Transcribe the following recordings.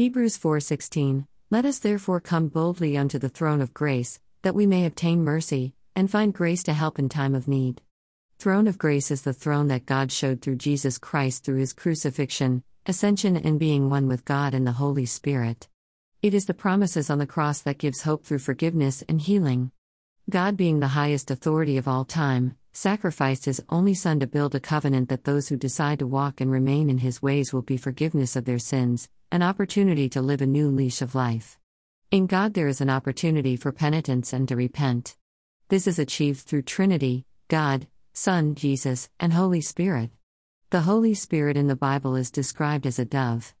Hebrews 4:16 Let us therefore come boldly unto the throne of grace, that we may obtain mercy and find grace to help in time of need. Throne of grace is the throne that God showed through Jesus Christ through his crucifixion, ascension and being one with God and the Holy Spirit. It is the promises on the cross that gives hope through forgiveness and healing. God being the highest authority of all time, sacrificed his only son to build a covenant that those who decide to walk and remain in his ways will be forgiveness of their sins, an opportunity to live a new leash of life. In God there is an opportunity for penitence and to repent. This is achieved through Trinity, God, Son, Jesus, and Holy Spirit. The Holy Spirit in the Bible is described as a dove.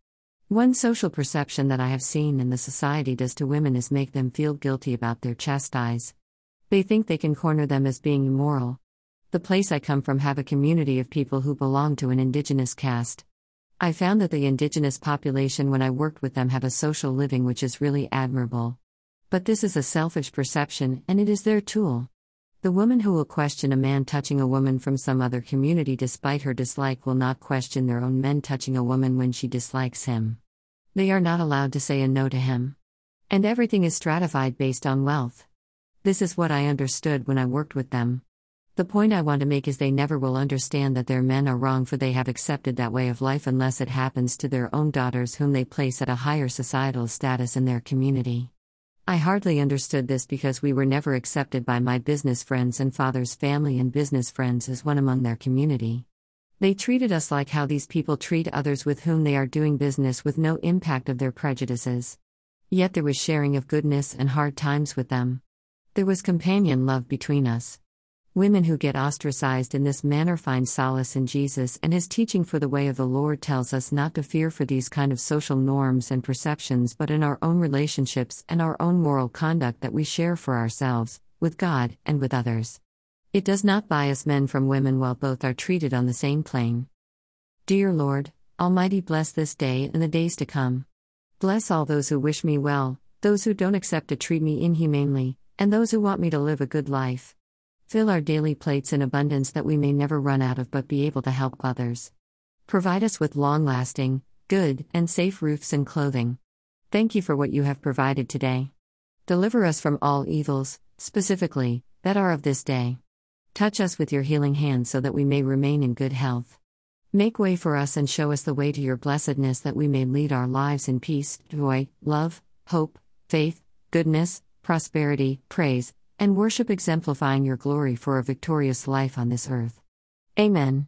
One social perception that I have seen in the society does to women is make them feel guilty about their chastise. They think they can corner them as being immoral. The place I come from have a community of people who belong to an indigenous caste. I found that the indigenous population when I worked with them have a social living which is really admirable. But this is a selfish perception and it is their tool. The woman who will question a man touching a woman from some other community despite her dislike will not question their own men touching a woman when she dislikes him. They are not allowed to say a no to him. And everything is stratified based on wealth. This is what I understood when I worked with them. The point I want to make is they never will understand that their men are wrong for they have accepted that way of life unless it happens to their own daughters whom they place at a higher societal status in their community. I hardly understood this because we were never accepted by my business friends and father's family and business friends as one among their community. They treated us like how these people treat others with whom they are doing business with no impact of their prejudices. Yet there was sharing of goodness and hard times with them. There was companion love between us. Women who get ostracized in this manner find solace in Jesus and his teaching for the way of the Lord tells us not to fear for these kind of social norms and perceptions but in our own relationships and our own moral conduct that we share for ourselves, with God, and with others. It does not bias men from women while both are treated on the same plane. Dear Lord, Almighty bless this day and the days to come. Bless all those who wish me well, those who don't accept to treat me inhumanely, and those who want me to live a good life. Fill our daily plates in abundance that we may never run out of but be able to help others. Provide us with long lasting, good, and safe roofs and clothing. Thank you for what you have provided today. Deliver us from all evils, specifically, that are of this day. Touch us with your healing hand so that we may remain in good health. Make way for us and show us the way to your blessedness that we may lead our lives in peace, joy, love, hope, faith, goodness, prosperity, praise, and worship exemplifying your glory for a victorious life on this earth. Amen.